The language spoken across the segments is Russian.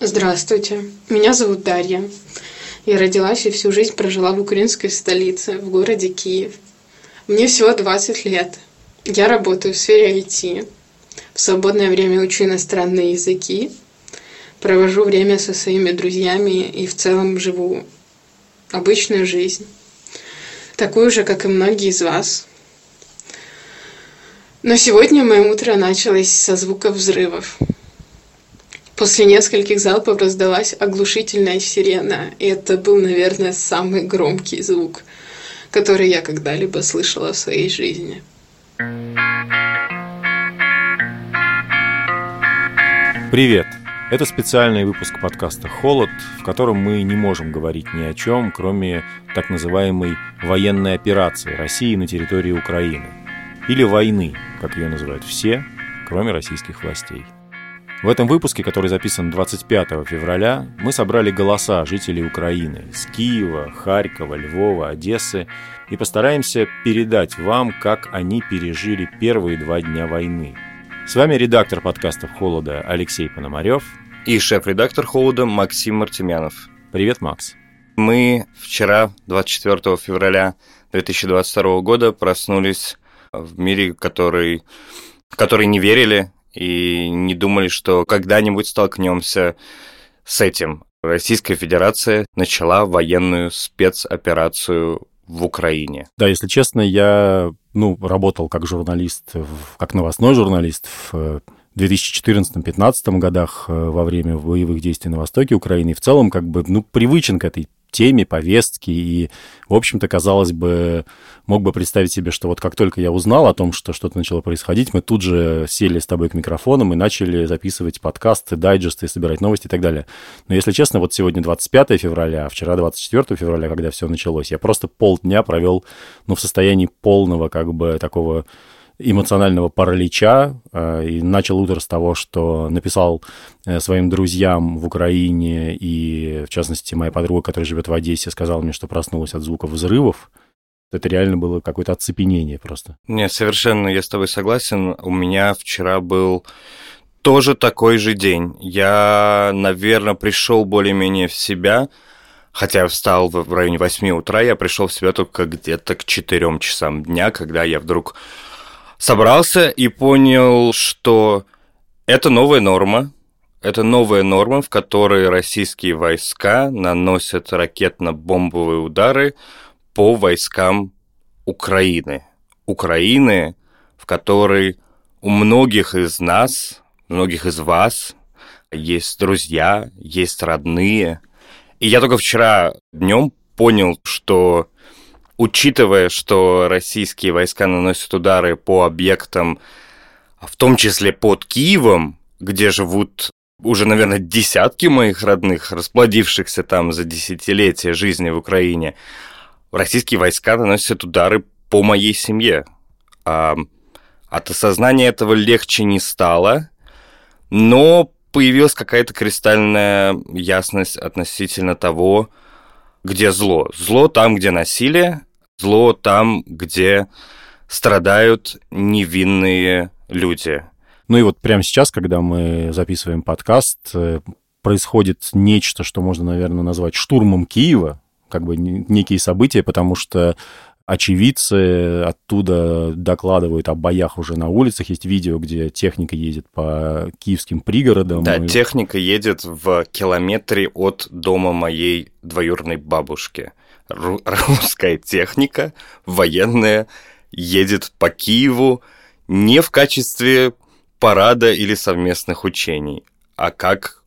Здравствуйте, меня зовут Дарья. Я родилась и всю жизнь прожила в украинской столице, в городе Киев. Мне всего 20 лет. Я работаю в сфере IT. В свободное время учу иностранные языки. Провожу время со своими друзьями и в целом живу обычную жизнь. Такую же, как и многие из вас. Но сегодня мое утро началось со звука взрывов. После нескольких залпов раздалась оглушительная сирена, и это был, наверное, самый громкий звук – который я когда-либо слышала в своей жизни. Привет! Это специальный выпуск подкаста «Холод», в котором мы не можем говорить ни о чем, кроме так называемой военной операции России на территории Украины. Или войны, как ее называют все, кроме российских властей. В этом выпуске, который записан 25 февраля, мы собрали голоса жителей Украины с Киева, Харькова, Львова, Одессы и постараемся передать вам, как они пережили первые два дня войны. С вами редактор подкастов «Холода» Алексей Пономарев и шеф-редактор «Холода» Максим Мартемянов. Привет, Макс. Мы вчера, 24 февраля 2022 года, проснулись в мире, который, в который не верили, и не думали, что когда-нибудь столкнемся с этим. Российская Федерация начала военную спецоперацию в Украине. Да, если честно, я ну, работал как журналист, как новостной журналист в 2014-2015 годах э, во время боевых действий на востоке Украины. И в целом, как бы, ну, привычен к этой теме, повестке. И, в общем-то, казалось бы, мог бы представить себе, что вот как только я узнал о том, что что-то начало происходить, мы тут же сели с тобой к микрофонам и начали записывать подкасты, дайджесты, собирать новости и так далее. Но, если честно, вот сегодня 25 февраля, а вчера 24 февраля, когда все началось, я просто полдня провел, ну, в состоянии полного, как бы, такого эмоционального паралича э, и начал утро с того, что написал э, своим друзьям в Украине и, в частности, моя подруга, которая живет в Одессе, сказала мне, что проснулась от звуков взрывов. Это реально было какое-то оцепенение просто. Нет, совершенно я с тобой согласен. У меня вчера был тоже такой же день. Я, наверное, пришел более-менее в себя, хотя я встал в районе 8 утра, я пришел в себя только где-то к 4 часам дня, когда я вдруг собрался и понял, что это новая норма, это новая норма, в которой российские войска наносят ракетно-бомбовые удары по войскам Украины. Украины, в которой у многих из нас, многих из вас есть друзья, есть родные. И я только вчера днем понял, что учитывая, что российские войска наносят удары по объектам, в том числе под Киевом, где живут уже, наверное, десятки моих родных, расплодившихся там за десятилетия жизни в Украине, российские войска наносят удары по моей семье. А от осознания этого легче не стало, но появилась какая-то кристальная ясность относительно того, где зло. Зло там, где насилие, Зло там, где страдают невинные люди. Ну и вот прямо сейчас, когда мы записываем подкаст, э, происходит нечто, что можно, наверное, назвать штурмом Киева, как бы некие события, потому что очевидцы оттуда докладывают о боях уже на улицах. Есть видео, где техника едет по киевским пригородам. Да, и... техника едет в километре от дома моей двоюродной бабушки русская техника военная едет по Киеву не в качестве парада или совместных учений, а как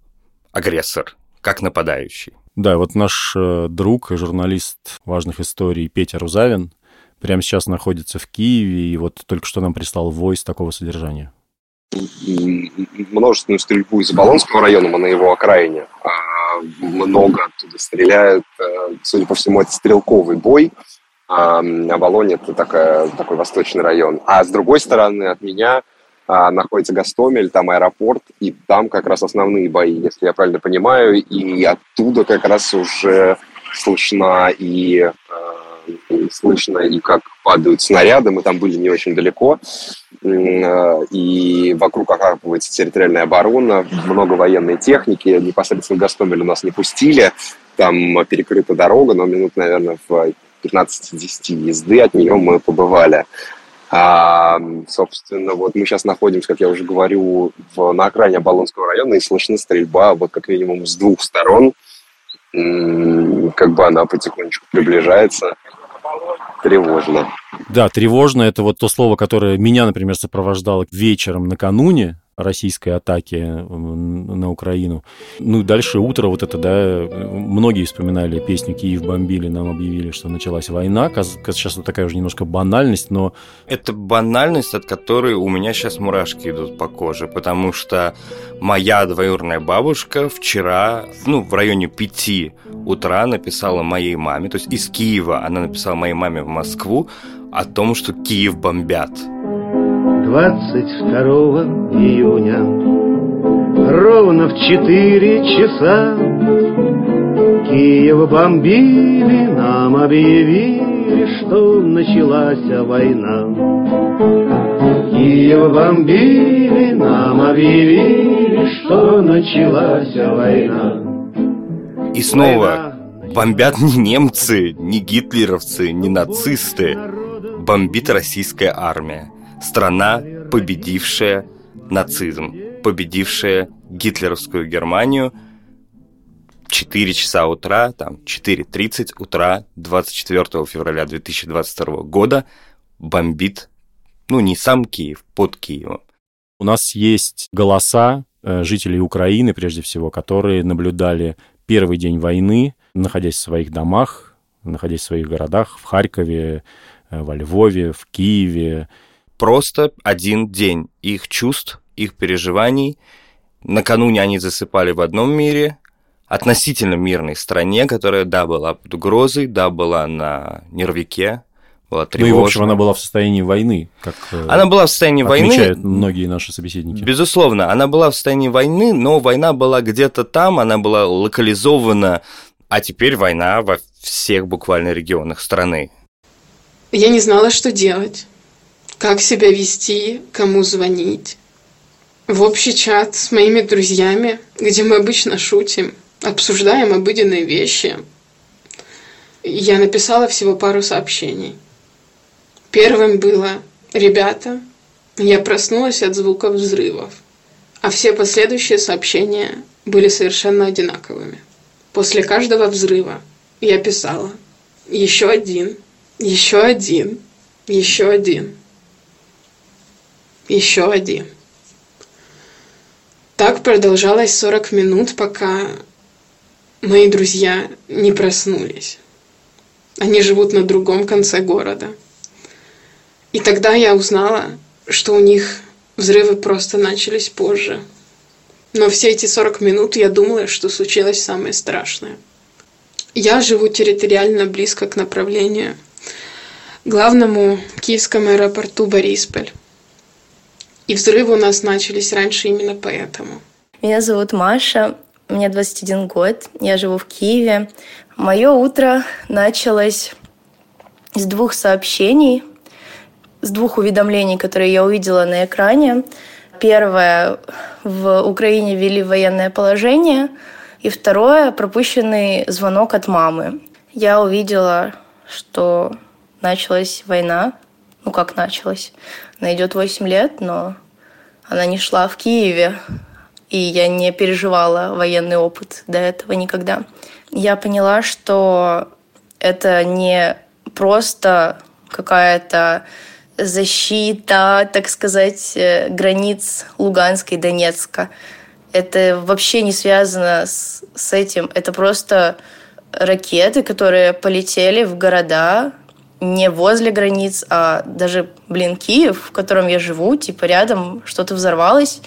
агрессор, как нападающий. Да, вот наш э, друг, журналист важных историй Петя Рузавин прямо сейчас находится в Киеве и вот только что нам прислал войс такого содержания. Множественную стрельбу из Оболонского района, мы на его окраине. А много оттуда стреляют. Э, судя по всему, это стрелковый бой. А Авалон – это такая, такой восточный район. А с другой стороны от меня а, находится Гастомель, там аэропорт, и там как раз основные бои, если я правильно понимаю, и оттуда как раз уже слышно и, и слышно и как падают снаряды, мы там были не очень далеко, и вокруг окапывается территориальная оборона, много военной техники, непосредственно Гастомель у нас не пустили, там перекрыта дорога, но минут, наверное, в 15-10 езды от нее мы побывали. А, собственно, вот мы сейчас находимся, как я уже говорю, в, на окраине Оболонского района, и слышна стрельба вот как минимум с двух сторон. Как бы она потихонечку приближается. Тревожно. Да, тревожно – это вот то слово, которое меня, например, сопровождало вечером накануне, российской атаки на Украину. Ну, дальше утро вот это, да, многие вспоминали песню «Киев бомбили», нам объявили, что началась война. Сейчас вот такая уже немножко банальность, но... Это банальность, от которой у меня сейчас мурашки идут по коже, потому что моя двоюродная бабушка вчера, ну, в районе пяти утра написала моей маме, то есть из Киева она написала моей маме в Москву о том, что Киев бомбят. 22 июня Ровно в четыре часа Киев бомбили, нам объявили, что началась война. Киев бомбили, нам объявили, что началась война. И снова бомбят не немцы, не гитлеровцы, не нацисты. Бомбит российская армия страна, победившая нацизм, победившая гитлеровскую Германию 4 часа утра, там 4.30 утра 24 февраля 2022 года бомбит, ну, не сам Киев, под Киевом. У нас есть голоса э, жителей Украины, прежде всего, которые наблюдали первый день войны, находясь в своих домах, находясь в своих городах, в Харькове, э, во Львове, в Киеве, просто один день их чувств, их переживаний. Накануне они засыпали в одном мире, относительно мирной стране, которая, да, была под угрозой, да, была на нервике, была тревожна. Ну и, в общем, она была в состоянии войны, как э, Она была в состоянии отмечают войны. многие наши собеседники. Безусловно, она была в состоянии войны, но война была где-то там, она была локализована, а теперь война во всех буквально регионах страны. Я не знала, что делать как себя вести, кому звонить. В общий чат с моими друзьями, где мы обычно шутим, обсуждаем обыденные вещи. Я написала всего пару сообщений. Первым было «Ребята, я проснулась от звуков взрывов», а все последующие сообщения были совершенно одинаковыми. После каждого взрыва я писала «Еще один, еще один, еще один» еще один. Так продолжалось 40 минут, пока мои друзья не проснулись. Они живут на другом конце города. И тогда я узнала, что у них взрывы просто начались позже. Но все эти 40 минут я думала, что случилось самое страшное. Я живу территориально близко к направлению главному киевскому аэропорту Борисполь. И взрывы у нас начались раньше именно поэтому. Меня зовут Маша, мне 21 год, я живу в Киеве. Мое утро началось с двух сообщений, с двух уведомлений, которые я увидела на экране. Первое, в Украине ввели военное положение, и второе, пропущенный звонок от мамы. Я увидела, что началась война, ну как началась, она идет 8 лет, но она не шла в Киеве, и я не переживала военный опыт до этого никогда. Я поняла, что это не просто какая-то защита, так сказать, э, границ Луганска и Донецка. Это вообще не связано с, с этим. Это просто ракеты, которые полетели в города, не возле границ, а даже, блин, Киев, в котором я живу, типа рядом что-то взорвалось.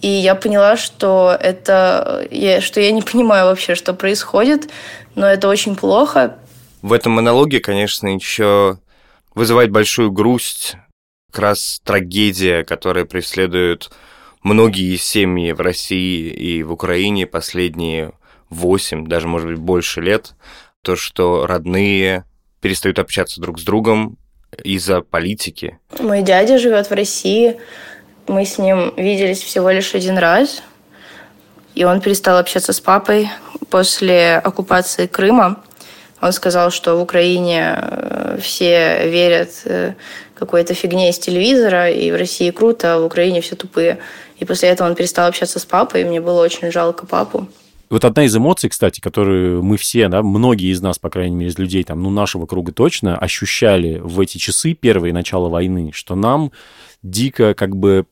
И я поняла, что это, я, что я не понимаю вообще, что происходит, но это очень плохо. В этом монологе, конечно, еще вызывает большую грусть как раз трагедия, которая преследует многие семьи в России и в Украине последние 8, даже, может быть, больше лет. То, что родные перестают общаться друг с другом, из-за политики? Мой дядя живет в России. Мы с ним виделись всего лишь один раз. И он перестал общаться с папой после оккупации Крыма. Он сказал, что в Украине э, все верят э, какой-то фигне из телевизора, и в России круто, а в Украине все тупые. И после этого он перестал общаться с папой, и мне было очень жалко папу. Вот одна из эмоций, кстати, которые мы все, да, многие из нас, по крайней мере, из людей там, ну, нашего круга точно ощущали в эти часы первые начала войны, что нам дико как бы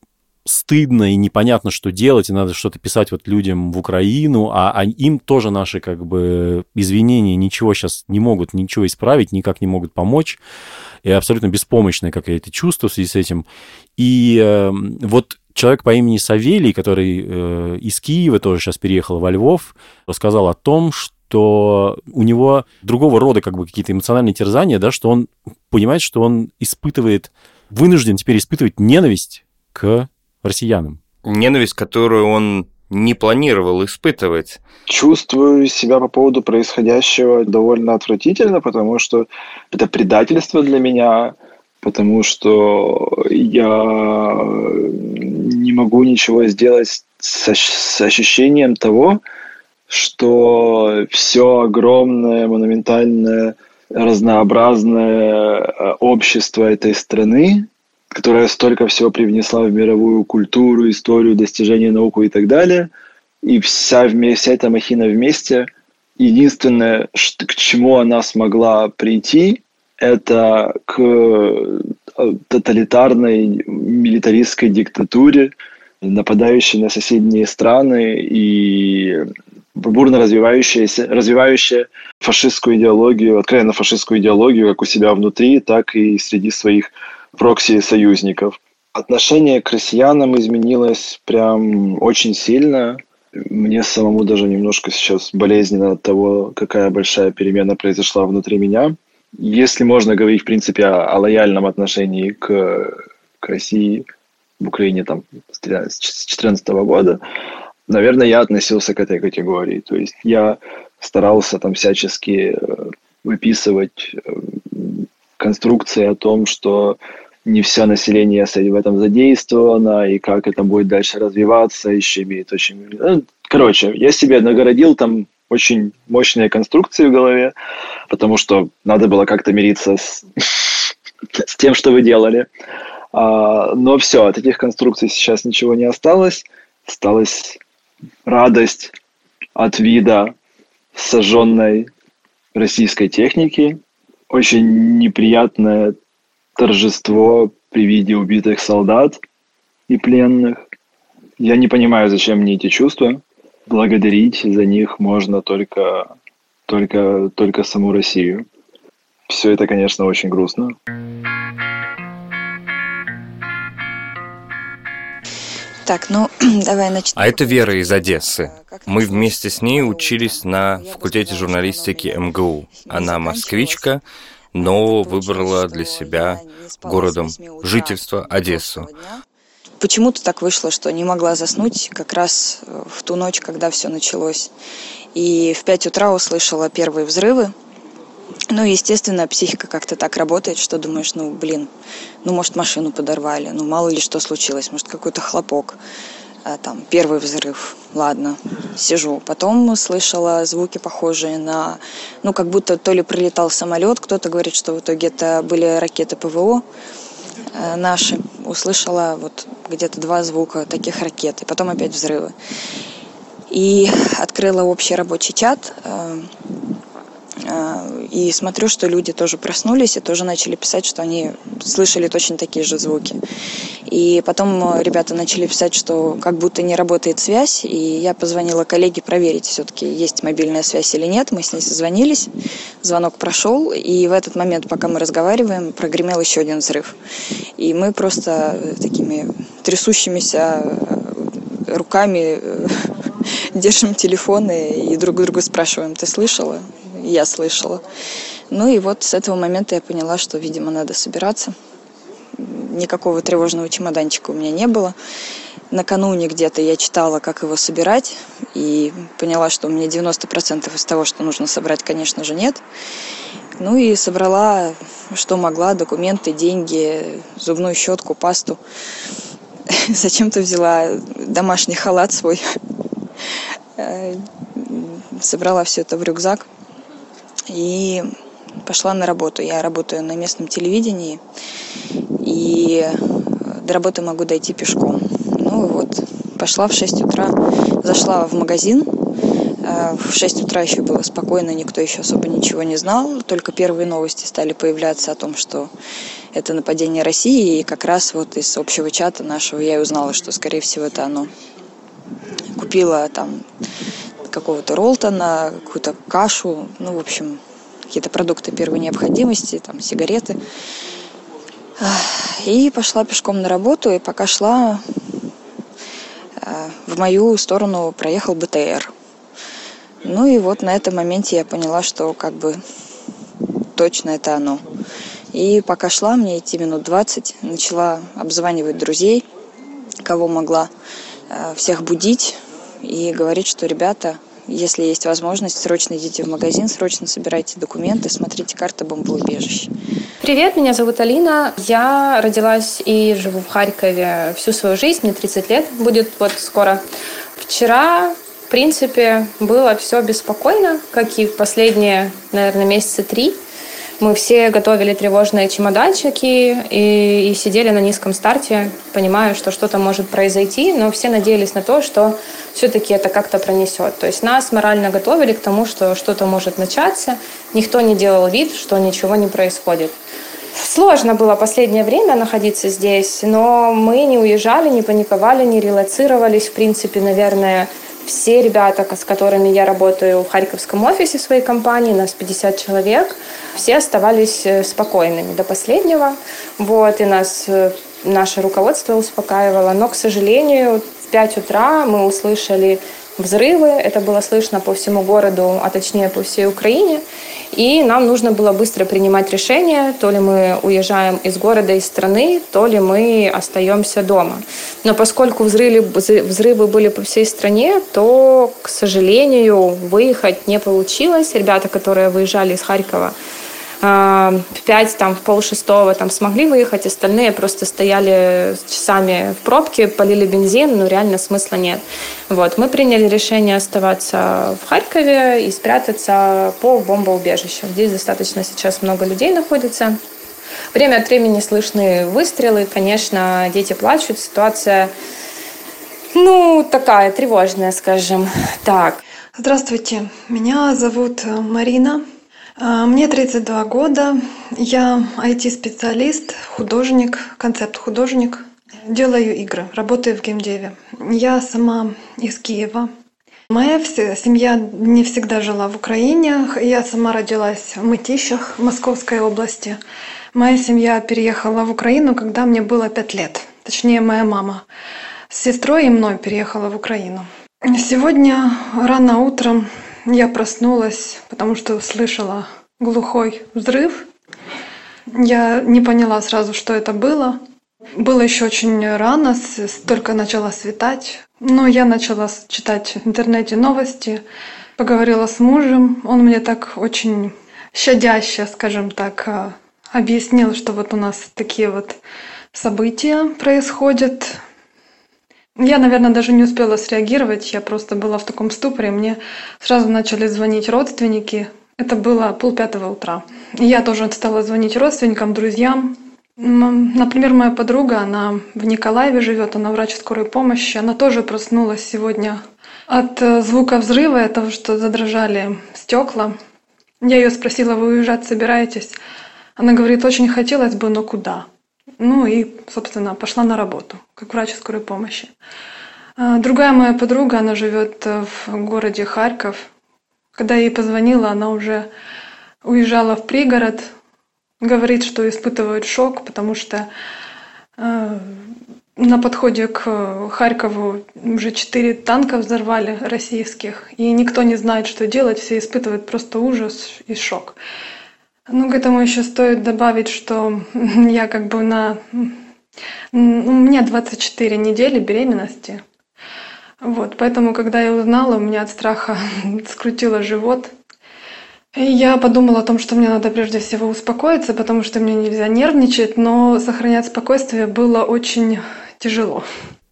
стыдно и непонятно, что делать, и надо что-то писать вот людям в Украину, а, а им тоже наши как бы извинения ничего сейчас не могут, ничего исправить, никак не могут помочь, и абсолютно беспомощное какое-то чувство в связи с этим. И э, вот человек по имени Савелий, который э, из Киева тоже сейчас переехал во Львов, рассказал о том, что у него другого рода как бы какие-то эмоциональные терзания, да, что он понимает, что он испытывает, вынужден теперь испытывать ненависть к россиянам? Ненависть, которую он не планировал испытывать. Чувствую себя по поводу происходящего довольно отвратительно, потому что это предательство для меня, потому что я не могу ничего сделать с, с ощущением того, что все огромное, монументальное, разнообразное э, общество этой страны которая столько всего привнесла в мировую культуру, историю, достижения науку и так далее. И вся, вся эта махина вместе, единственное, к чему она смогла прийти, это к э, тоталитарной милитаристской диктатуре, нападающей на соседние страны и бурно развивающаяся, развивающая фашистскую идеологию, откровенно фашистскую идеологию как у себя внутри, так и среди своих прокси-союзников. Отношение к россиянам изменилось прям очень сильно. Мне самому даже немножко сейчас болезненно от того, какая большая перемена произошла внутри меня. Если можно говорить, в принципе, о, о лояльном отношении к, к России в Украине там, с 2014 года, наверное, я относился к этой категории. То есть я старался там всячески э, выписывать э, конструкции о том, что не все население в этом задействовано, и как это будет дальше развиваться, еще имеет очень... Ну, короче, я себе нагородил там очень мощные конструкции в голове, потому что надо было как-то мириться с, с тем, что вы делали. А, но все, от этих конструкций сейчас ничего не осталось. Осталась радость от вида сожженной российской техники, очень неприятное торжество при виде убитых солдат и пленных. Я не понимаю, зачем мне эти чувства. Благодарить за них можно только, только, только саму Россию. Все это, конечно, очень грустно. Так, ну давай начнем. А это Вера из Одессы. Мы вместе с ней учились на факультете журналистики МГУ. Она москвичка, но выбрала для себя городом жительства Одессу. Почему-то так вышло, что не могла заснуть как раз э, в ту ночь, когда все началось. И в 5 утра услышала первые взрывы. Ну, естественно, психика как-то так работает, что думаешь, ну, блин, ну, может, машину подорвали, ну, мало ли что случилось, может, какой-то хлопок. А, там первый взрыв, ладно, сижу. Потом слышала звуки, похожие на, ну, как будто то ли прилетал самолет, кто-то говорит, что в итоге это были ракеты ПВО наши. Услышала вот где-то два звука таких ракет, и потом опять взрывы. И открыла общий рабочий чат, э, и смотрю, что люди тоже проснулись и тоже начали писать, что они слышали точно такие же звуки. И потом ребята начали писать, что как будто не работает связь, и я позвонила коллеге проверить, все-таки есть мобильная связь или нет. Мы с ней созвонились, звонок прошел, и в этот момент, пока мы разговариваем, прогремел еще один взрыв. И мы просто такими трясущимися руками держим телефоны и друг друга спрашиваем, ты слышала? Я слышала. Ну и вот с этого момента я поняла, что, видимо, надо собираться. Никакого тревожного чемоданчика у меня не было. накануне где-то я читала, как его собирать, и поняла, что у меня 90% из того, что нужно собрать, конечно же, нет. Ну и собрала, что могла, документы, деньги, зубную щетку, пасту. Зачем-то взяла домашний халат свой. Э, собрала все это в рюкзак и пошла на работу. Я работаю на местном телевидении, и до работы могу дойти пешком. Ну вот, пошла в 6 утра, зашла в магазин, э, в 6 утра еще было спокойно, никто еще особо ничего не знал. Только первые новости стали появляться о том, что это нападение России. И как раз вот из общего чата нашего я и узнала, что, скорее всего, это оно. Купила там какого-то ролтона, какую-то кашу, ну, в общем, какие-то продукты первой необходимости, там, сигареты. И пошла пешком на работу, и пока шла, э, в мою сторону проехал БТР. Ну и вот на этом моменте я поняла, что как бы точно это оно. И пока шла, мне идти минут 20, начала обзванивать друзей, кого могла, э, всех будить и говорить, что ребята, если есть возможность, срочно идите в магазин, срочно собирайте документы, смотрите карта бомбоубежища. Привет, меня зовут Алина. Я родилась и живу в Харькове всю свою жизнь, мне 30 лет будет вот скоро. Вчера, в принципе, было все беспокойно, как и в последние, наверное, месяца три. Мы все готовили тревожные чемоданчики и, и сидели на низком старте, понимая, что что-то может произойти, но все надеялись на то, что все-таки это как-то пронесет. То есть нас морально готовили к тому, что что-то может начаться. Никто не делал вид, что ничего не происходит. Сложно было последнее время находиться здесь, но мы не уезжали, не паниковали, не релацировались. В принципе, наверное, все ребята, с которыми я работаю в Харьковском офисе своей компании, нас 50 человек, все оставались э, спокойными до последнего. Вот, и нас э, наше руководство успокаивало. Но, к сожалению, в 5 утра мы услышали взрывы. Это было слышно по всему городу, а точнее по всей Украине. И нам нужно было быстро принимать решение, то ли мы уезжаем из города, из страны, то ли мы остаемся дома. Но поскольку взрывы, взрывы были по всей стране, то, к сожалению, выехать не получилось. Ребята, которые выезжали из Харькова, в пять, там, в пол шестого там смогли выехать, остальные просто стояли часами в пробке, полили бензин, но реально смысла нет. Вот. Мы приняли решение оставаться в Харькове и спрятаться по бомбоубежищу. Здесь достаточно сейчас много людей находится. Время от времени слышны выстрелы, конечно, дети плачут, ситуация, ну, такая тревожная, скажем так. Здравствуйте, меня зовут Марина, а, мне 32 года. Я IT-специалист, художник, концепт-художник. Делаю игры, работаю в геймдеве. Я сама из Киева. Моя семья не всегда жила в Украине. Я сама родилась в Мытищах, Московской области. Моя семья переехала в Украину, когда мне было пять лет. Точнее, моя мама с сестрой и мной переехала в Украину. Сегодня рано утром я проснулась, потому что услышала глухой взрыв. Я не поняла сразу, что это было. Было еще очень рано, только начало светать. Но я начала читать в интернете новости, поговорила с мужем. Он мне так очень щадяще, скажем так, а, объяснил, что вот у нас такие вот события происходят. Я, наверное, даже не успела среагировать, я просто была в таком ступоре. Мне сразу начали звонить родственники. Это было полпятого утра. я тоже стала звонить родственникам, друзьям. Например, моя подруга, она в Николаеве живет, она врач скорой помощи. Она тоже проснулась сегодня от э, звука взрыва, от того, что задрожали стекла. Я ее спросила, вы уезжать собираетесь? Она говорит, очень хотелось бы, но куда? Ну и, собственно, пошла на работу, как врач скорой помощи. А, другая моя подруга, она живет э, в городе Харьков. Когда я ей позвонила, она уже уезжала в пригород. Говорит, что испытывает шок, потому что э, на подходе к Харькову уже четыре танка взорвали российских, и никто не знает, что делать, все испытывают просто ужас и шок. Ну, к этому еще стоит добавить, что я как бы на У меня 24 недели беременности. Вот, поэтому, когда я узнала, у меня от страха скрутило живот. И я подумала о том, что мне надо прежде всего успокоиться, потому что мне нельзя нервничать, но сохранять спокойствие было очень тяжело.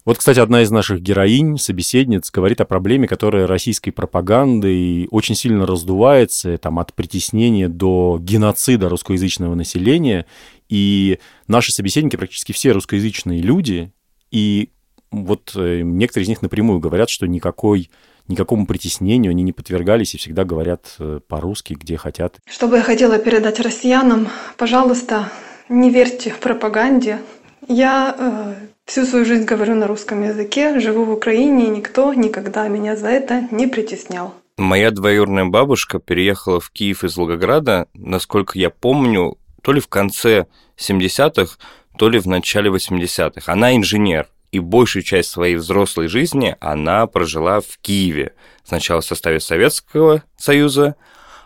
Вот, кстати, одна из наших героинь, собеседниц, говорит о проблеме, которая российской пропагандой очень сильно раздувается, там, от притеснения до геноцида русскоязычного населения. И наши собеседники практически все русскоязычные люди, и вот э, некоторые из них напрямую говорят, что никакой, никакому притеснению они не подвергались и всегда говорят э, по-русски, где хотят. Что бы я хотела передать россиянам, пожалуйста, не верьте пропаганде. Я э, всю свою жизнь говорю на русском языке, живу в Украине, и никто никогда меня за это не притеснял. Моя двоюродная бабушка переехала в Киев из Волгограда, насколько я помню, то ли в конце 70-х, то ли в начале 80-х. Она инженер, и большую часть своей взрослой жизни она прожила в Киеве. Сначала в составе Советского Союза,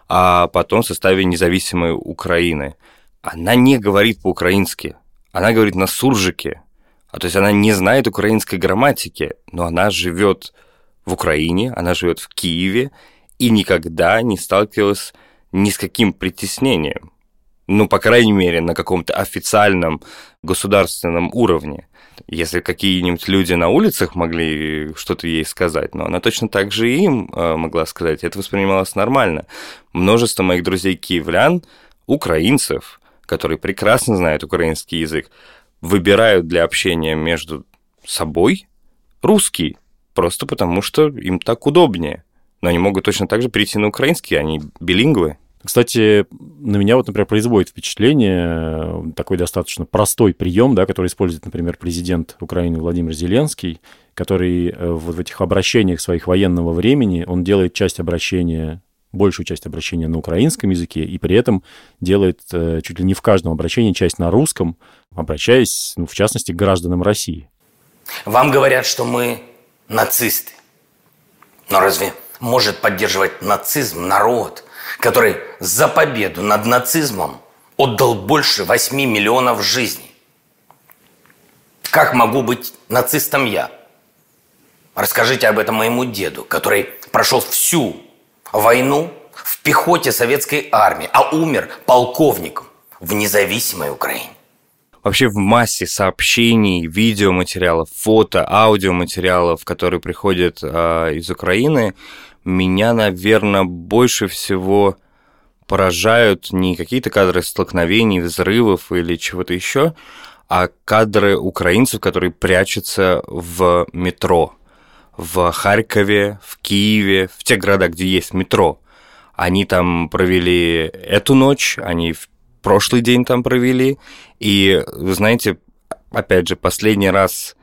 а потом в составе независимой Украины. Она не говорит по-украински, она говорит на суржике. А то есть она не знает украинской грамматики, но она живет в Украине, она живет в Киеве и никогда не сталкивалась ни с каким притеснением. Ну, по крайней мере, на каком-то официальном государственном уровне. Если какие-нибудь люди на улицах могли что-то ей сказать, но она точно так же и им э, могла сказать. Это воспринималось нормально. Множество моих друзей-киевлян, украинцев, которые прекрасно знают украинский язык, выбирают для общения между собой русский, просто потому что им так удобнее. Но они могут точно так же перейти на украинский, они билингвы. Кстати, на меня вот, например, производит впечатление э, такой достаточно простой прием, да, который использует, например, президент Украины Владимир Зеленский, который э, вот в этих обращениях своих военного времени, он делает часть обращения большую часть обращения на украинском языке, и при этом делает э, чуть ли не в каждом обращении часть на русском, обращаясь, ну, в частности, к гражданам России. Вам говорят, что мы нацисты. Но разве может поддерживать нацизм народ, который за победу над нацизмом отдал больше 8 миллионов жизней? Как могу быть нацистом я? Расскажите об этом моему деду, который прошел всю войну в пехоте советской армии, а умер полковником в независимой Украине. Вообще в массе сообщений, видеоматериалов, фото, аудиоматериалов, которые приходят э, из Украины, меня, наверное, больше всего поражают не какие-то кадры столкновений, взрывов или чего-то еще, а кадры украинцев, которые прячутся в метро в Харькове, в Киеве, в тех городах, где есть метро. Они там провели эту ночь, они в прошлый день там провели. И, вы знаете, опять же, последний раз,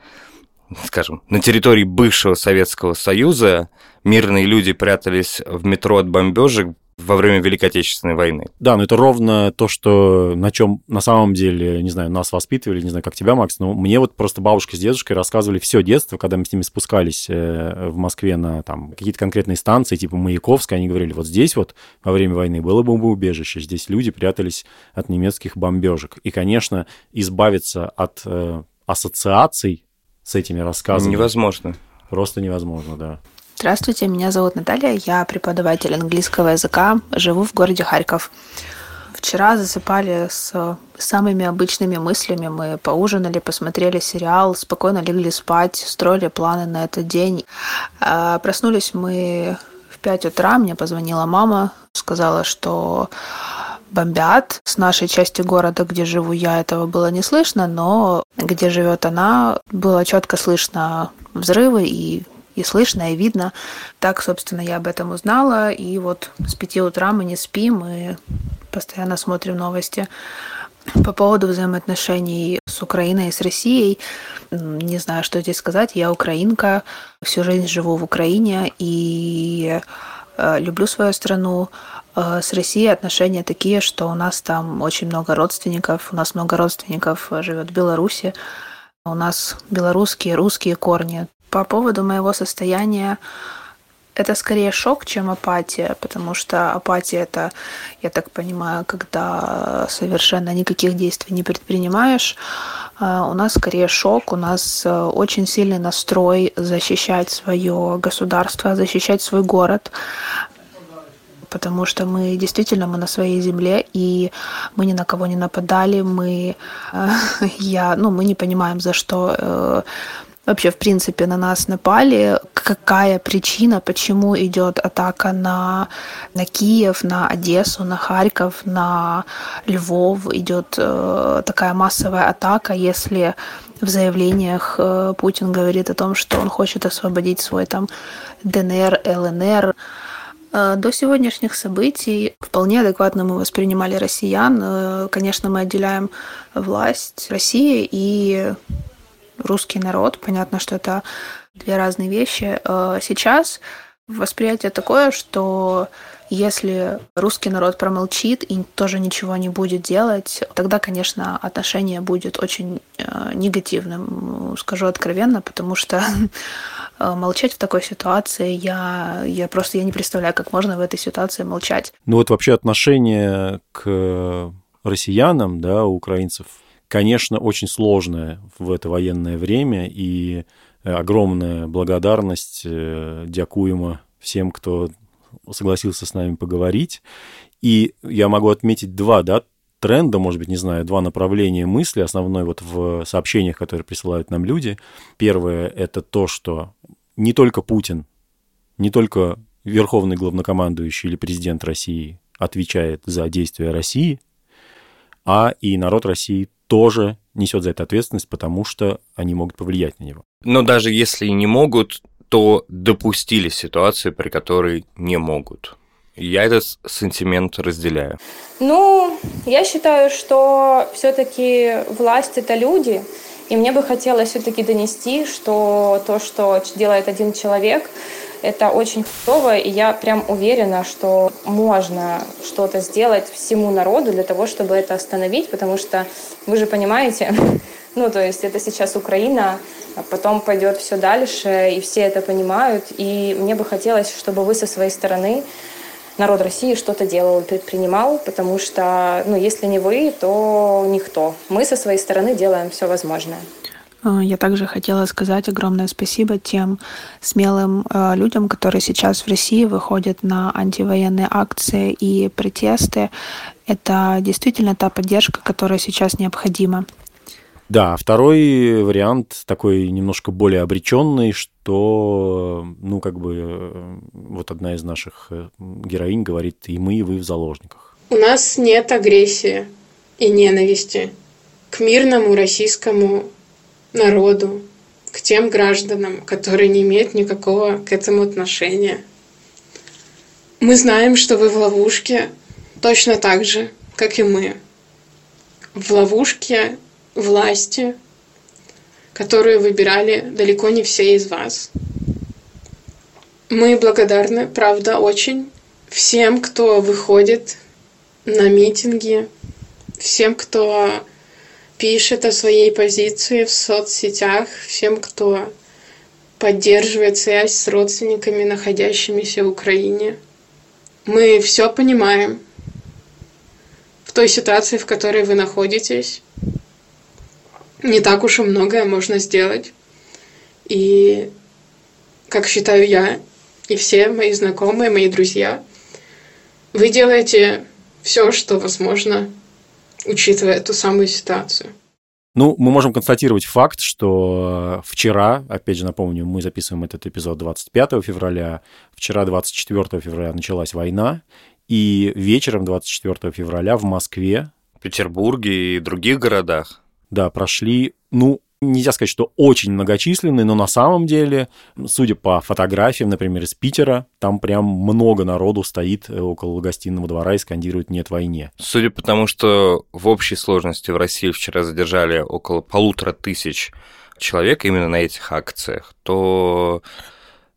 скажем, на территории бывшего Советского Союза мирные люди прятались в метро от бомбежек во время Великой Отечественной войны. Да, но это ровно то, что на чем на самом деле, не знаю, нас воспитывали, не знаю, как тебя, Макс, но мне вот просто бабушка с дедушкой рассказывали все детство, когда мы с ними спускались э, в Москве на там какие-то конкретные станции, типа Маяковская, они говорили, вот здесь вот во время войны было бомбоубежище, здесь люди прятались от немецких бомбежек. И, конечно, избавиться от э, ассоциаций с этими рассказами... Невозможно. Просто невозможно, да. Здравствуйте, меня зовут Наталья, я преподаватель английского языка, живу в городе Харьков. Вчера засыпали с самыми обычными мыслями. Мы поужинали, посмотрели сериал, спокойно легли спать, строили планы на этот день. А, Проснулись мы в 5 утра, мне позвонила мама, сказала, что бомбят. С нашей части города, где живу я, этого было не слышно, но где живет она, было четко слышно взрывы и и слышно, и видно. Так, собственно, я об этом узнала. И вот с пяти утра мы не спим и постоянно смотрим новости. По поводу взаимоотношений с Украиной и с Россией, не знаю, что здесь сказать. Я украинка, всю жизнь живу в Украине и э, люблю свою страну. Э, С Россией отношения такие, что у нас там очень много родственников. У нас много родственников живет в Беларуси. У нас белорусские, русские корни. По поводу моего состояния это скорее шок, чем апатия, потому что апатия это, я так понимаю, когда совершенно никаких действий не предпринимаешь. А, у нас скорее шок, у нас э, очень сильный настрой защищать свое государство, защищать свой город потому что мы действительно мы на своей земле, и мы ни на кого не нападали, мы, э, я, ну, мы не понимаем, за что э, вообще, в принципе, на нас напали, какая причина, почему идет атака на, на Киев, на Одессу, на Харьков, на Львов, идет э, такая массовая атака, если в заявлениях э, Путин говорит о том, что он хочет освободить свой там ДНР, ЛНР. Э, до сегодняшних событий вполне адекватно мы воспринимали россиян. Э, конечно, мы отделяем власть России и русский народ. Понятно, что это две разные вещи. Э, сейчас восприятие такое, что если русский народ промолчит и тоже ничего не будет делать, тогда, конечно, отношение будет очень э, негативным, скажу откровенно, потому что э, молчать в такой ситуации я, я просто я не представляю, как можно в этой ситуации молчать. Ну вот вообще отношение к россиянам, да, у украинцев конечно, очень сложное в это военное время, и э, огромная благодарность э, дякуема всем, кто согласился с нами поговорить. И я могу отметить два да, тренда, может быть, не знаю, два направления мысли, основной вот в сообщениях, которые присылают нам люди. Первое – это то, что не только Путин, не только верховный главнокомандующий или президент России отвечает за действия России, а и народ России тоже несет за это ответственность, потому что они могут повлиять на него. Но даже если и не могут, то допустили ситуацию, при которой не могут. Я этот сентимент разделяю. Ну, я считаю, что все-таки власть это люди, и мне бы хотелось все-таки донести, что то, что делает один человек, это очень худово, и я прям уверена, что можно что-то сделать всему народу для того, чтобы это остановить, потому что вы же понимаете, ну, то есть это сейчас Украина, а потом пойдет все дальше, и все это понимают, и мне бы хотелось, чтобы вы со своей стороны народ России что-то делал, предпринимал, потому что, ну, если не вы, то никто. Мы со своей стороны делаем все возможное. Э, я также хотела сказать огромное спасибо тем смелым э, людям, которые сейчас в России выходят на антивоенные акции и протесты. Это действительно та поддержка, которая сейчас необходима. Да, второй вариант такой немножко более обреченный, что, ну, как бы, э, вот одна из наших героинь говорит, и мы, и вы в заложниках. У нас нет агрессии и ненависти к мирному российскому народу, к тем гражданам, которые не имеют никакого к этому отношения. Мы знаем, что вы в ловушке точно так же, как и мы. В ловушке власти, которую выбирали далеко не все из вас. Мы благодарны, правда, очень всем, кто выходит на митинги, всем, кто пишет о своей позиции в соцсетях всем, кто поддерживает связь с родственниками, находящимися в Украине. Мы все понимаем в той ситуации, в которой вы находитесь. Не так уж и многое можно сделать. И, как считаю я, и все мои знакомые, мои друзья, вы делаете все, что возможно учитывая эту самую ситуацию. Ну, мы можем констатировать факт, что вчера, опять же напомню, мы записываем этот эпизод 25 февраля, вчера 24 февраля началась война, и вечером 24 февраля в Москве, в Петербурге и других городах, да, прошли, ну, нельзя сказать, что очень многочисленные, но на самом деле, судя по фотографиям, например, из Питера, там прям много народу стоит э, около гостиного двора и скандирует «нет войне». Судя по тому, что в общей сложности в России вчера задержали около полутора тысяч человек именно на этих акциях, то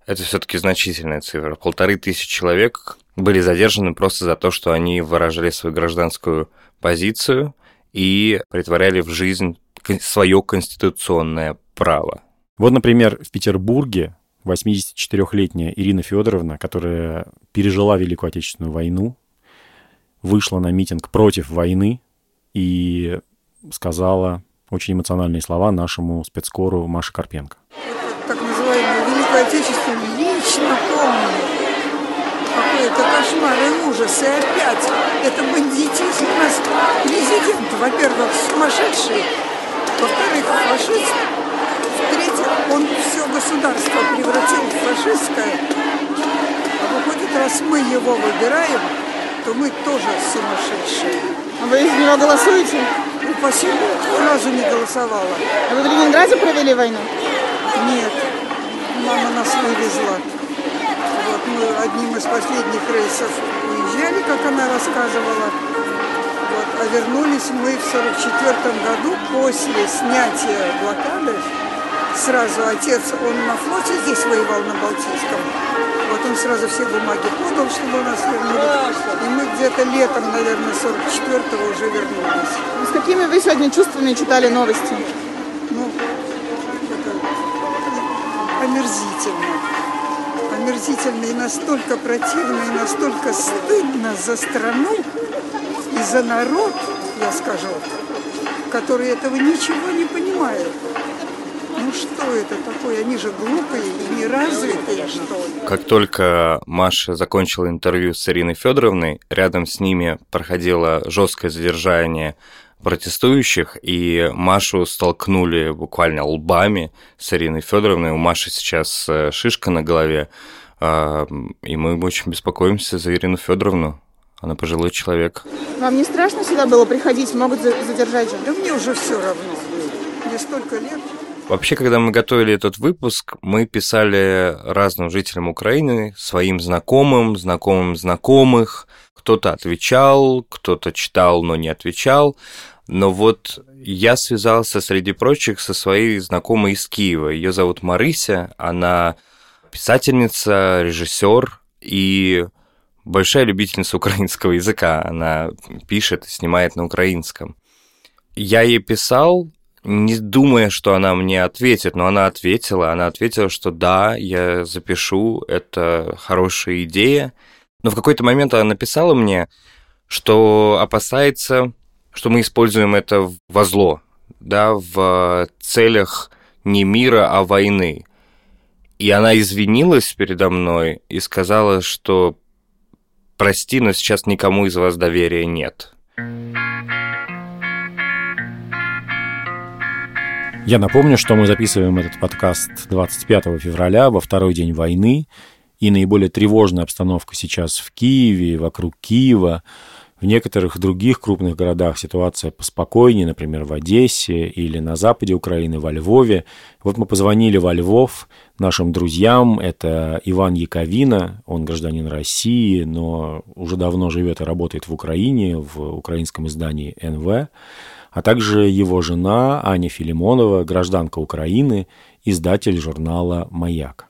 это все-таки значительная цифра. Полторы тысячи человек были задержаны просто за то, что они выражали свою гражданскую позицию и притворяли в жизнь свое конституционное право. Вот, например, в Петербурге 84-летняя Ирина Федоровна, которая пережила Великую Отечественную войну, вышла на митинг против войны и сказала очень эмоциональные слова нашему спецкору Маше Карпенко. так называемую Великую Отечественную лично помню. Какой это кошмар и ужас. И опять это бандитизм у нас. Президент, во-первых, сумасшедший, во-вторых, фашист, в-третьих, он все государство превратил в фашистское. А выходит, раз мы его выбираем, то мы тоже сумасшедшие. А вы из него голосуете? Упаси Бог, ни разу не голосовала. А вы в Ленинграде провели войну? Нет, мама нас вывезла. Вот мы одним из последних рейсов уезжали, как она рассказывала. Вернулись мы в 44 году после снятия блокады. Сразу отец, он на флоте здесь воевал, на Балтийском. Вот он сразу все бумаги подал, чтобы нас вернули. И мы где-то летом, наверное, 44-го уже вернулись. С какими вы сегодня чувствами читали новости? Ну, это омерзительно. Омерзительно и настолько противно, и настолько стыдно за страну и за народ, я скажу, который этого ничего не понимает. Ну что это такое? Они же глупые и неразвитые, что ли? Как только Маша закончила интервью с Ириной Федоровной, рядом с ними проходило жесткое задержание протестующих, и Машу столкнули буквально лбами с Ириной Федоровной. У Маши сейчас э, шишка на голове, а, и мы очень беспокоимся за Ирину Федоровну. Она пожилой человек. Вам не страшно сюда было приходить? Могут задержать же? Да мне уже все равно. Мне столько лет. Вообще, когда мы готовили этот выпуск, мы писали разным жителям Украины, своим знакомым, знакомым знакомых. Кто-то отвечал, кто-то читал, но не отвечал. Но вот я связался, среди прочих, со своей знакомой из Киева. Ее зовут Марыся, она писательница, режиссер и большая любительница украинского языка. Она пишет и снимает на украинском. Я ей писал, не думая, что она мне ответит, но она ответила. Она ответила, что да, я запишу, это хорошая идея. Но в какой-то момент она написала мне, что опасается, что мы используем это во зло, да, в целях не мира, а войны. И она извинилась передо мной и сказала, что прости, но сейчас никому из вас доверия нет. Я напомню, что мы записываем этот подкаст 25 февраля, во второй день войны, и наиболее тревожная обстановка сейчас в Киеве, вокруг Киева. В некоторых других крупных городах ситуация поспокойнее, например, в Одессе или на западе Украины, во Львове. Вот мы позвонили во Львов нашим друзьям. Это Иван Яковина, он гражданин России, но уже давно живет и работает в Украине, в украинском издании НВ а также его жена Аня Филимонова, гражданка Украины, издатель журнала «Маяк».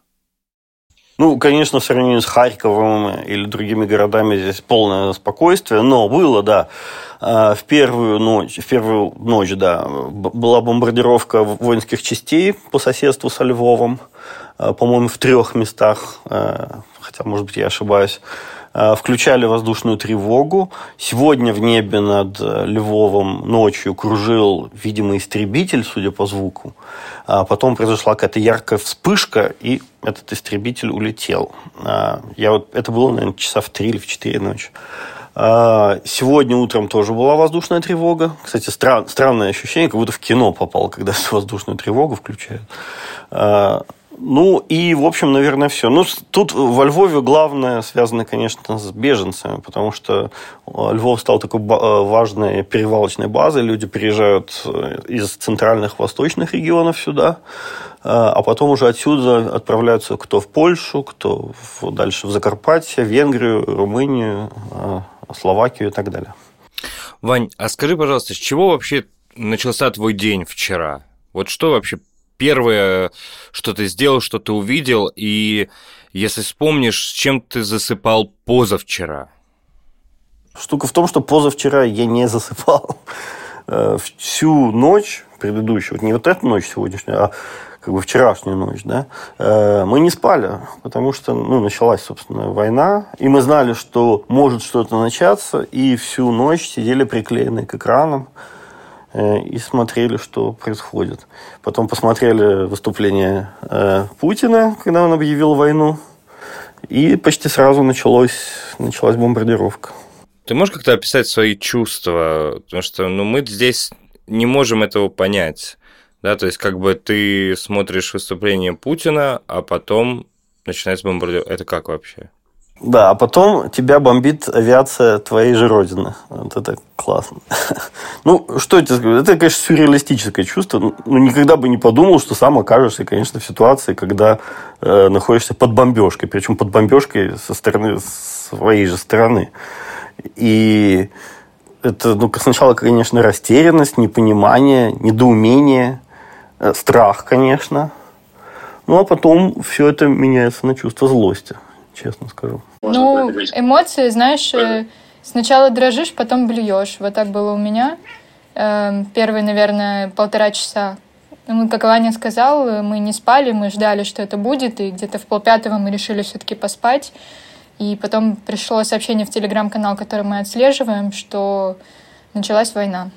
Ну, конечно, в сравнении с Харьковом или другими городами здесь полное спокойствие, но было, да, а, в первую ночь, в первую ночь, да, была бомбардировка воинских частей по соседству со Львовом, а, по-моему, в трех местах, а, хотя, может быть, я ошибаюсь. Э, включали воздушную тревогу. Сегодня в небе над э, Львовом ночью кружил, видимо, истребитель, судя по звуку. А потом произошла какая-то яркая вспышка, и этот истребитель улетел. А, я вот, это было, наверное, часа в три или в четыре ночи. Сегодня утром тоже была воздушная тревога. Кстати, стран, странное ощущение, как будто в кино попал, когда воздушную тревогу включают. Ну и, в общем, наверное, все. Ну, тут во Львове главное связано, конечно, с беженцами, потому что э, Львов стал такой э, важной перевалочной базой. Люди приезжают э, из центральных, восточных регионов сюда, а потом уже отсюда отправляются кто в Польшу, кто дальше в Закарпатье, Венгрию, Румынию, Словакию и так далее. Вань, а скажи, пожалуйста, с чего вообще начался твой день вчера? Вот что вообще первое, что ты сделал, что ты увидел, и если вспомнишь, с чем ты засыпал позавчера? Штука в том, что позавчера я не засыпал. Э, всю ночь предыдущую, вот не вот эту ночь сегодняшнюю, а как бы вчерашнюю ночь, да, э, мы не спали, потому что, ну, началась, собственно, война, и мы знали, что может что-то начаться, и всю ночь сидели приклеенные к экранам, и смотрели, что происходит. Потом посмотрели выступление э, Путина, когда он объявил войну, и почти сразу началось, началась бомбардировка. Ты можешь как-то описать свои чувства? Потому что ну, мы здесь не можем этого понять. Да, то есть, как бы ты смотришь выступление Путина, а потом начинается бомбардировка. Это как вообще? Да, а потом тебя бомбит авиация твоей же родины. Вот это классно. Ну, что я тебе скажу? Это, конечно, сюрреалистическое чувство. Ну, ну, никогда бы не подумал, что сам окажешься, конечно, в ситуации, когда э, находишься под бомбежкой. Причем под бомбежкой со стороны своей же стороны. И это ну, сначала, конечно, растерянность, непонимание, недоумение, э, страх, конечно. Ну, а потом все это меняется на чувство злости, честно скажу. Ну, эмоции, знаешь, э, сначала дрожишь, потом блюешь. Вот так было у меня. Эм, первые, наверное, полтора часа. Мы, как Ваня сказал, мы не спали, мы ждали, что это будет, и где-то в полпятого мы решили все-таки поспать. И потом пришло сообщение в телеграм-канал, который мы отслеживаем, что началась война.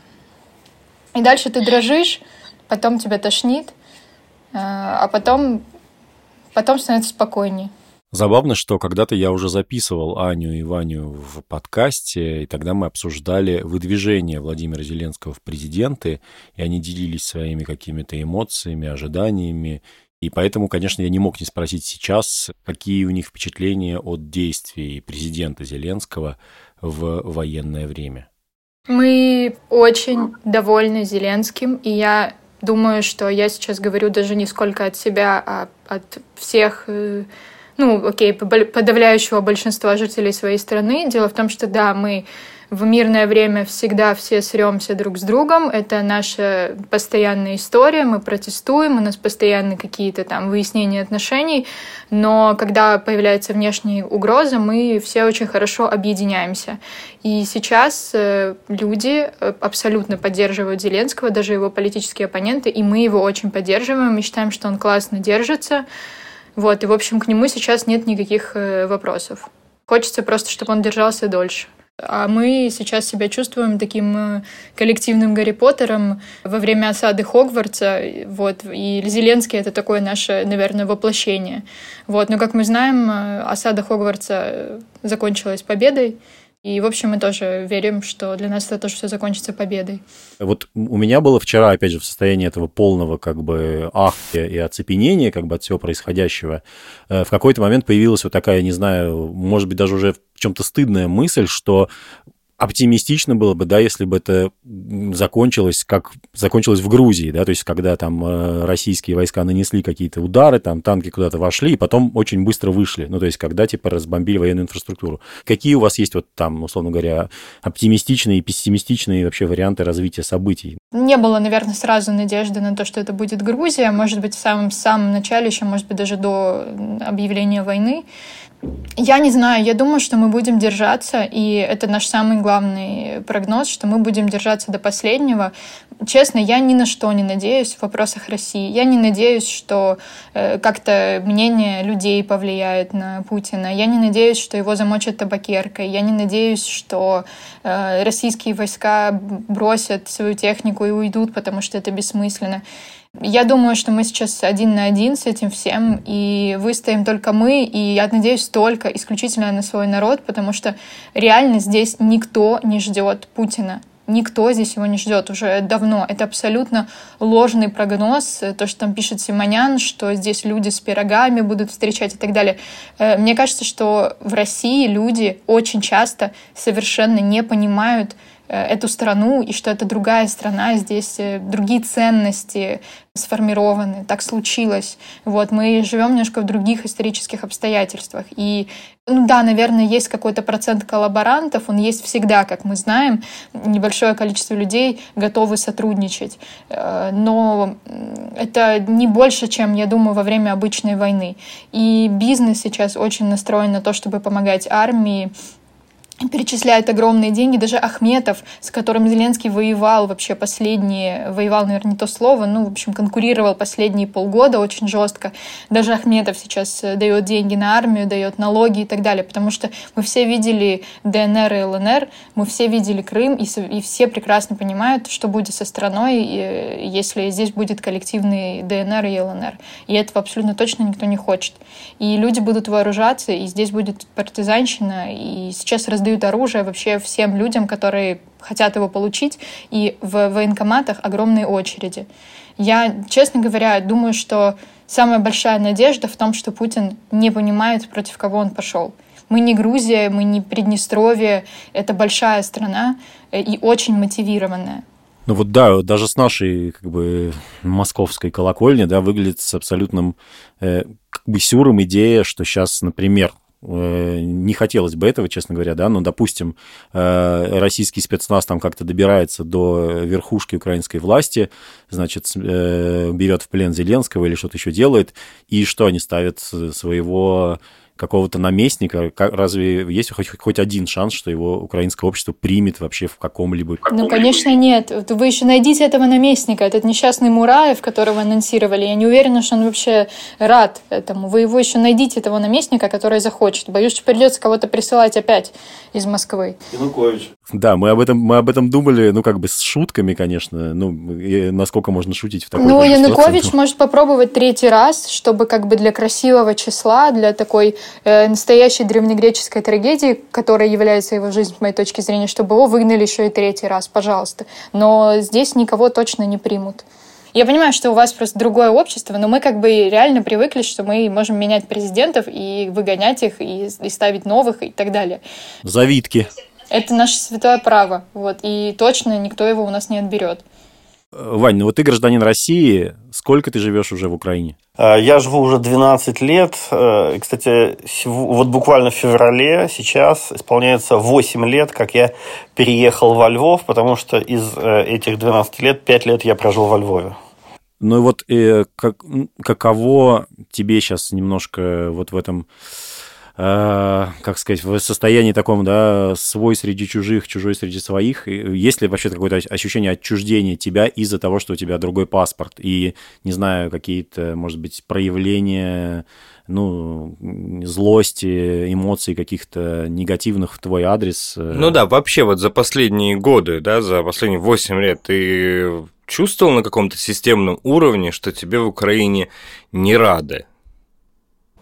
И дальше ты дрожишь, потом тебя тошнит, а, а потом, потом становится спокойнее. Забавно, что когда-то я уже записывал Аню и Ваню в подкасте, и тогда мы обсуждали выдвижение Владимира Зеленского в президенты, и они делились своими какими-то эмоциями, ожиданиями. И поэтому, конечно, я не мог не спросить сейчас, какие у них впечатления от действий президента Зеленского в военное время. Мы очень довольны Зеленским, и я думаю, что я сейчас говорю даже не сколько от себя, а от всех, э, ну, окей, подавляющего большинства жителей своей страны. Дело в том, что да, мы в мирное время всегда все сремся друг с другом. Это наша постоянная история. Мы протестуем, у нас постоянно какие-то там выяснения отношений. Но когда появляется внешняя угроза, мы все очень хорошо объединяемся. И сейчас э, люди э, абсолютно поддерживают Зеленского, даже его политические оппоненты, и мы его очень поддерживаем. Мы считаем, что он классно держится. Вот, и, в общем, к нему сейчас нет никаких э, вопросов. Хочется просто, чтобы он держался дольше. А мы сейчас себя чувствуем таким э, коллективным Гарри Поттером во время осады Хогвартса. Вот. И Зеленский — это такое наше, наверное, воплощение. Вот. Но, как мы знаем, э, осада Хогвартса закончилась победой. И, в общем, мы тоже верим, что для нас это тоже все закончится победой. Вот у меня было вчера, опять же, в состоянии этого полного как бы ахтя и оцепенения как бы от всего происходящего. В какой-то момент появилась вот такая, не знаю, может быть, даже уже в чем-то стыдная мысль, что оптимистично было бы, да, если бы это закончилось, как закончилось в Грузии, да, то есть когда там э, российские войска нанесли какие-то удары, там танки куда-то вошли, и потом очень быстро вышли, ну, то есть когда, типа, разбомбили военную инфраструктуру. Какие у вас есть вот там, условно говоря, оптимистичные и пессимистичные вообще варианты развития событий? Не было, наверное, сразу надежды на то, что это будет Грузия, может быть, в самом-самом начале, еще, может быть, даже до объявления войны, я не знаю, я думаю, что мы будем держаться, и это наш самый главный прогноз, что мы будем держаться до последнего. Честно, я ни на что не надеюсь в вопросах России. Я не надеюсь, что э, как-то мнение людей повлияет на Путина. Я не надеюсь, что его замочат табакеркой. Я не надеюсь, что э, российские войска бросят свою технику и уйдут, потому что это бессмысленно. Я думаю, что мы сейчас один на один с этим всем, и выстоим только мы, и я надеюсь только исключительно на свой народ, потому что реально здесь никто не ждет Путина. Никто здесь его не ждет уже давно. Это абсолютно ложный прогноз. То, что там пишет Симонян, что здесь люди с пирогами будут встречать и так далее. Э, мне кажется, что в России люди очень часто совершенно не понимают, эту страну, и что это другая страна, здесь э, другие ценности сформированы, так случилось. Вот, мы живем немножко в других исторических обстоятельствах. И, ну да, наверное, есть какой-то процент коллаборантов, он есть всегда, как мы знаем, небольшое количество людей готовы сотрудничать. Э, но это не больше, чем, я думаю, во время обычной войны. И бизнес сейчас очень настроен на то, чтобы помогать армии, перечисляют огромные деньги. Даже Ахметов, с которым Зеленский воевал вообще последние, воевал, наверное, не то слово, ну, в общем, конкурировал последние полгода очень жестко. Даже Ахметов сейчас э, дает деньги на армию, дает налоги и так далее, потому что мы все видели ДНР и ЛНР, мы все видели Крым, и, и все прекрасно понимают, что будет со страной, э, если здесь будет коллективный ДНР и ЛНР. И этого абсолютно точно никто не хочет. И люди будут вооружаться, и здесь будет партизанщина, и сейчас раздают раздают оружие вообще всем людям, которые хотят его получить, и в военкоматах огромные очереди. Я, честно говоря, думаю, что самая большая надежда в том, что Путин не понимает, против кого он пошел. Мы не Грузия, мы не Приднестровье, это большая страна э, и очень мотивированная. Ну вот да, даже с нашей как бы московской колокольни, да, выглядит с абсолютным э, как бы сюром идея, что сейчас, например, не хотелось бы этого, честно говоря, да, но, допустим, э, российский спецназ там как-то добирается до верхушки украинской власти, значит, э, берет в плен Зеленского или что-то еще делает, и что они ставят своего какого-то наместника, разве есть хоть, хоть один шанс, что его украинское общество примет вообще в каком-либо... Ну, конечно, нет. Вы еще найдите этого наместника, этот несчастный Мураев, которого анонсировали. Я не уверена, что он вообще рад этому. Вы его еще найдите, этого наместника, который захочет. Боюсь, что придется кого-то присылать опять из Москвы. Янукович. Да, мы об этом, мы об этом думали, ну, как бы с шутками, конечно, ну, насколько можно шутить в такой Ну, Янукович ситуации. может попробовать третий раз, чтобы как бы для красивого числа, для такой настоящей древнегреческой трагедии, которая является его жизнь, с моей точки зрения, чтобы его выгнали еще и третий раз, пожалуйста. Но здесь никого точно не примут. Я понимаю, что у вас просто другое общество, но мы как бы реально привыкли, что мы можем менять президентов и выгонять их, и, и ставить новых и так далее. Завидки. Это наше святое право, вот, и точно никто его у нас не отберет. Вань, ну вот ты гражданин России, сколько ты живешь уже в Украине? А, я живу уже 12 лет. Э, и, кстати, вот буквально в феврале сейчас исполняется 8 лет, как я переехал во Львов, потому что из э, этих 12 лет 5 лет я прожил во Львове. Ну и вот э, как, каково тебе сейчас немножко вот в этом Э, как сказать, в состоянии таком, да, свой среди чужих, чужой среди своих? Есть ли вообще какое-то ощущение отчуждения тебя из-за того, что у тебя другой паспорт? И, не знаю, какие-то, может быть, проявления ну, злости, эмоций каких-то негативных в твой адрес. Э? Ну да, вообще вот за последние годы, да, за последние 8 лет ты чувствовал на каком-то системном уровне, что тебе в Украине не рады?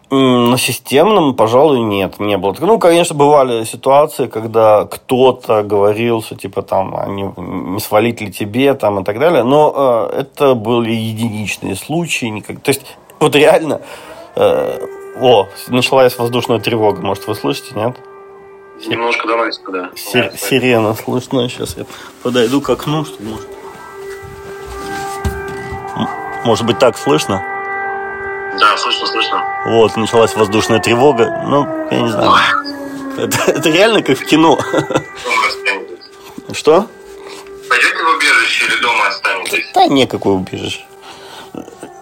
На системном, пожалуй, нет, не было. Ну, конечно, бывали ситуации, когда кто-то говорил, что типа там, а не, не свалить ли тебе там и так далее, но э, это были единичные случаи. Никак... То есть, вот реально, э, о, началась воздушная тревога, может, вы слышите, нет? Немножко доносится, да. Сир, сирена слышно, сейчас я подойду к окну, чтобы может... Может быть, так слышно? Да, слышно, слышно. Вот, началась воздушная тревога. Ну, я не знаю. Это, это реально как в кино. Что? Пойдете в убежище или дома останетесь? Да, никакое убежище.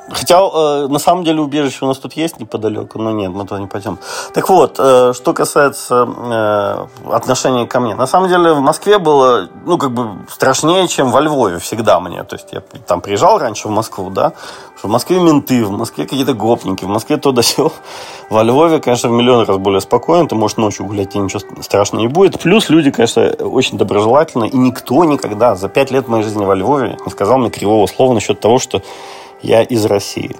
Хотя, э, на самом деле, убежище у нас тут есть неподалеку, но нет, мы туда не пойдем. Так вот, э, что касается э, отношения ко мне. На самом деле, в Москве было, ну, как бы страшнее, чем во Львове всегда мне. То есть, я там приезжал раньше в Москву, да, что в Москве менты, в Москве какие-то гопники, в Москве то да сё. Во Львове, конечно, в миллион раз более спокойно, ты можешь ночью гулять, и ничего страшного не будет. Плюс люди, конечно, очень доброжелательны, и никто никогда за пять лет моей жизни во Львове не сказал мне кривого слова насчет того, что я из России.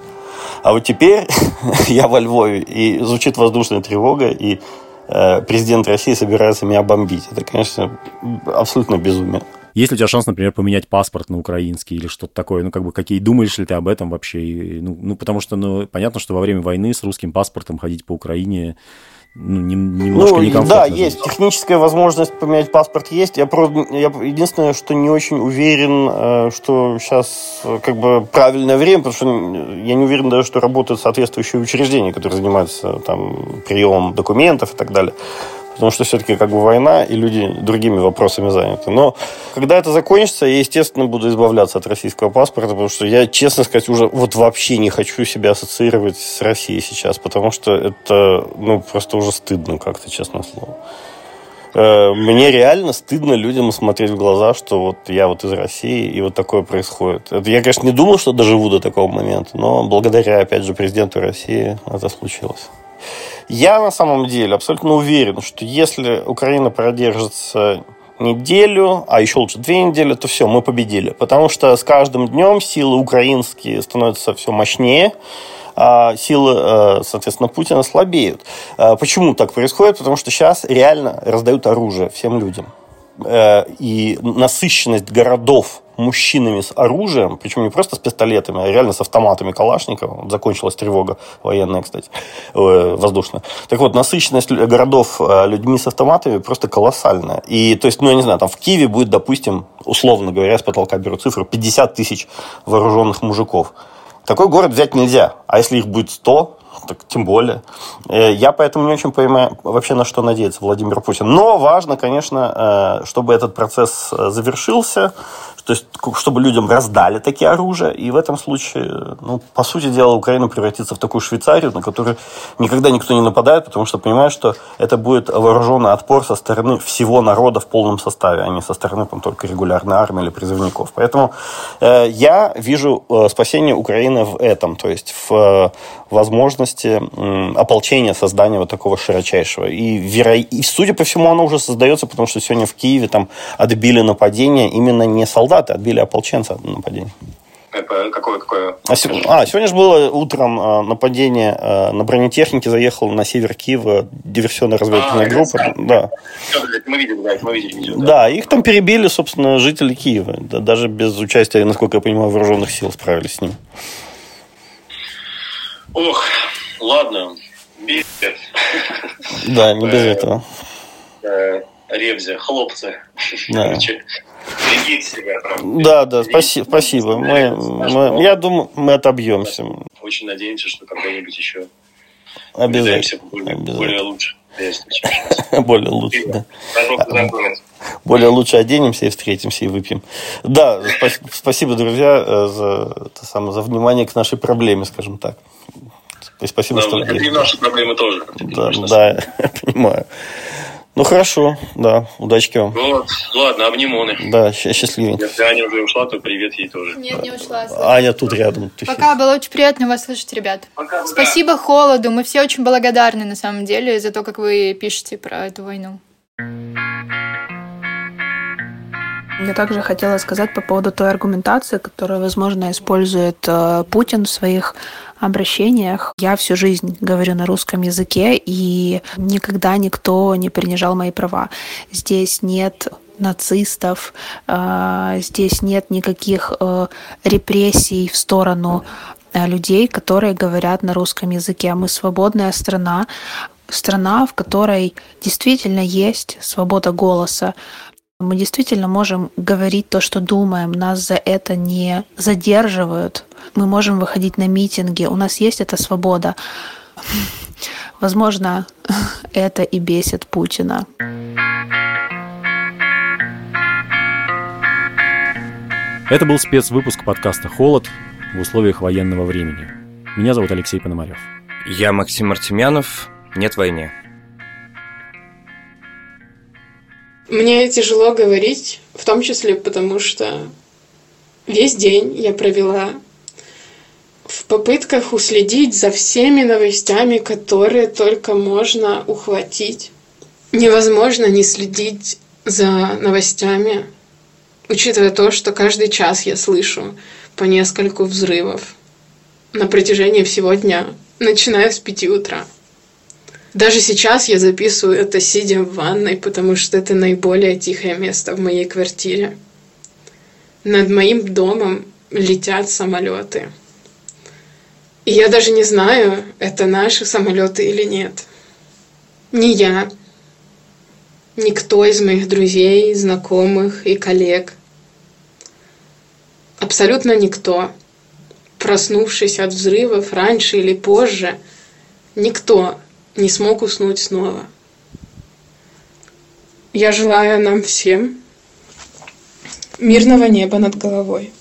А вот теперь я во Львове, и звучит воздушная тревога, и э, президент России собирается меня бомбить. Это, конечно, абсолютно безумие. Есть ли у тебя шанс, например, поменять паспорт на украинский или что-то такое? Ну, как бы, какие думаешь ли ты об этом вообще? Ну, ну, потому что, ну, понятно, что во время войны с русским паспортом ходить по Украине ну, немножко ну, некомфортно. Да, есть. Техническая возможность поменять паспорт есть. Я, просто, я единственное, что не очень уверен, э, что сейчас э, как бы правильное время, потому что я не уверен даже, что работают соответствующие учреждения, которые занимаются там приемом документов и так далее потому что все-таки как бы война, и люди другими вопросами заняты. Но когда это закончится, я, естественно, буду избавляться от российского паспорта, потому что я, честно сказать, уже вот вообще не хочу себя ассоциировать с Россией сейчас, потому что это, ну, просто уже стыдно как-то, честное слово. Э, мне реально стыдно людям смотреть в глаза, что вот я вот из России, и вот такое происходит. Это я, конечно, не думал, что доживу до такого момента, но благодаря, опять же, президенту России это случилось. Я на самом деле абсолютно уверен, что если Украина продержится неделю, а еще лучше две недели, то все, мы победили. Потому что с каждым днем силы украинские становятся все мощнее, а силы, э, соответственно, Путина слабеют. А почему так происходит? Потому что сейчас реально раздают оружие всем людям. Э, и насыщенность городов мужчинами с оружием, причем не просто с пистолетами, а реально с автоматами Калашникова. Закончилась тревога военная, кстати, э, воздушная. Так вот, насыщенность городов э, людьми с автоматами просто колоссальная. И, то есть, ну, я не знаю, там в Киеве будет, допустим, условно говоря, с потолка беру цифру, 50 тысяч вооруженных мужиков. Такой город взять нельзя. А если их будет 100, так тем более. Э, я поэтому не очень понимаю вообще на что надеется Владимир Путин. Но важно, конечно, чтобы этот процесс завершился, то есть, чтобы людям раздали такие оружия, и в этом случае, ну, по сути дела, Украина превратится в такую Швейцарию, на которую никогда никто не нападает, потому что понимает, что это будет вооруженный отпор со стороны всего народа в полном составе, а не со стороны там, только регулярной армии или призывников. Поэтому э, я вижу э, спасение Украины в этом, то есть в э, возможности э, ополчения, создания вот такого широчайшего. И, веро... и, судя по всему, оно уже создается, потому что сегодня в Киеве там отбили нападение именно не солдаты отбили ополченца от нападения. Это какое, какое? А, а, сегодня же было утром а, нападение а, на бронетехнике, заехал на север Киева диверсионно-разведывательная а, группа. Да. Мы видели, да, мы видели видео. Да. да, их там перебили, собственно, жители Киева. Да, даже без участия, насколько я понимаю, вооруженных сил справились с ним. Ох, ладно, без. Да, не без этого. Э, Ревзе, хлопцы. Да. Берегите себя. Там. Да, да, спасибо. спасибо. Мы, мы, я думаю, мы отобьемся. Очень надеемся, что когда-нибудь еще Обязательно. Более, Обязательно. более лучше. Более лучше, да. Более лучше оденемся и встретимся и выпьем. Да, спасибо, друзья, за, самое, за внимание к нашей проблеме, скажем так. Спасибо, да, что... Это и наши проблемы тоже. Да, да, я понимаю. Ну хорошо, да, удачки вам. Вот, ладно, обнимоны. Да, счастливенько. Если Аня уже ушла, то привет ей тоже. Нет, не ушла. Аня тут рядом. Пока, было очень приятно вас слышать, ребят. Пока, Спасибо да. Холоду, мы все очень благодарны на самом деле за то, как вы пишете про эту войну. Я также хотела сказать по поводу той аргументации, которую, возможно, использует э, Путин в своих обращениях. Я всю жизнь говорю на русском языке, и никогда никто не принижал мои права. Здесь нет нацистов, э, здесь нет никаких э, репрессий в сторону людей, которые говорят на русском языке. Мы свободная страна, страна, в которой действительно есть свобода голоса. Мы действительно можем говорить то, что думаем, нас за это не задерживают. Мы можем выходить на митинги, у нас есть эта свобода. Возможно, это и бесит Путина. Это был спецвыпуск подкаста «Холод» в условиях военного времени. Меня зовут Алексей Пономарев. Я Максим Артемьянов. Нет войне. Мне тяжело говорить, в том числе потому, что весь день я провела в попытках уследить за всеми новостями, которые только можно ухватить. Невозможно не следить за новостями, учитывая то, что каждый час я слышу по нескольку взрывов на протяжении всего дня, начиная с пяти утра. Даже сейчас я записываю это сидя в ванной, потому что это наиболее тихое место в моей квартире. Над моим домом летят самолеты. И я даже не знаю, это наши самолеты или нет. Ни я, никто из моих друзей, знакомых и коллег. Абсолютно никто, проснувшись от взрывов раньше или позже, никто не смог уснуть снова. Я желаю нам всем мирного неба над головой.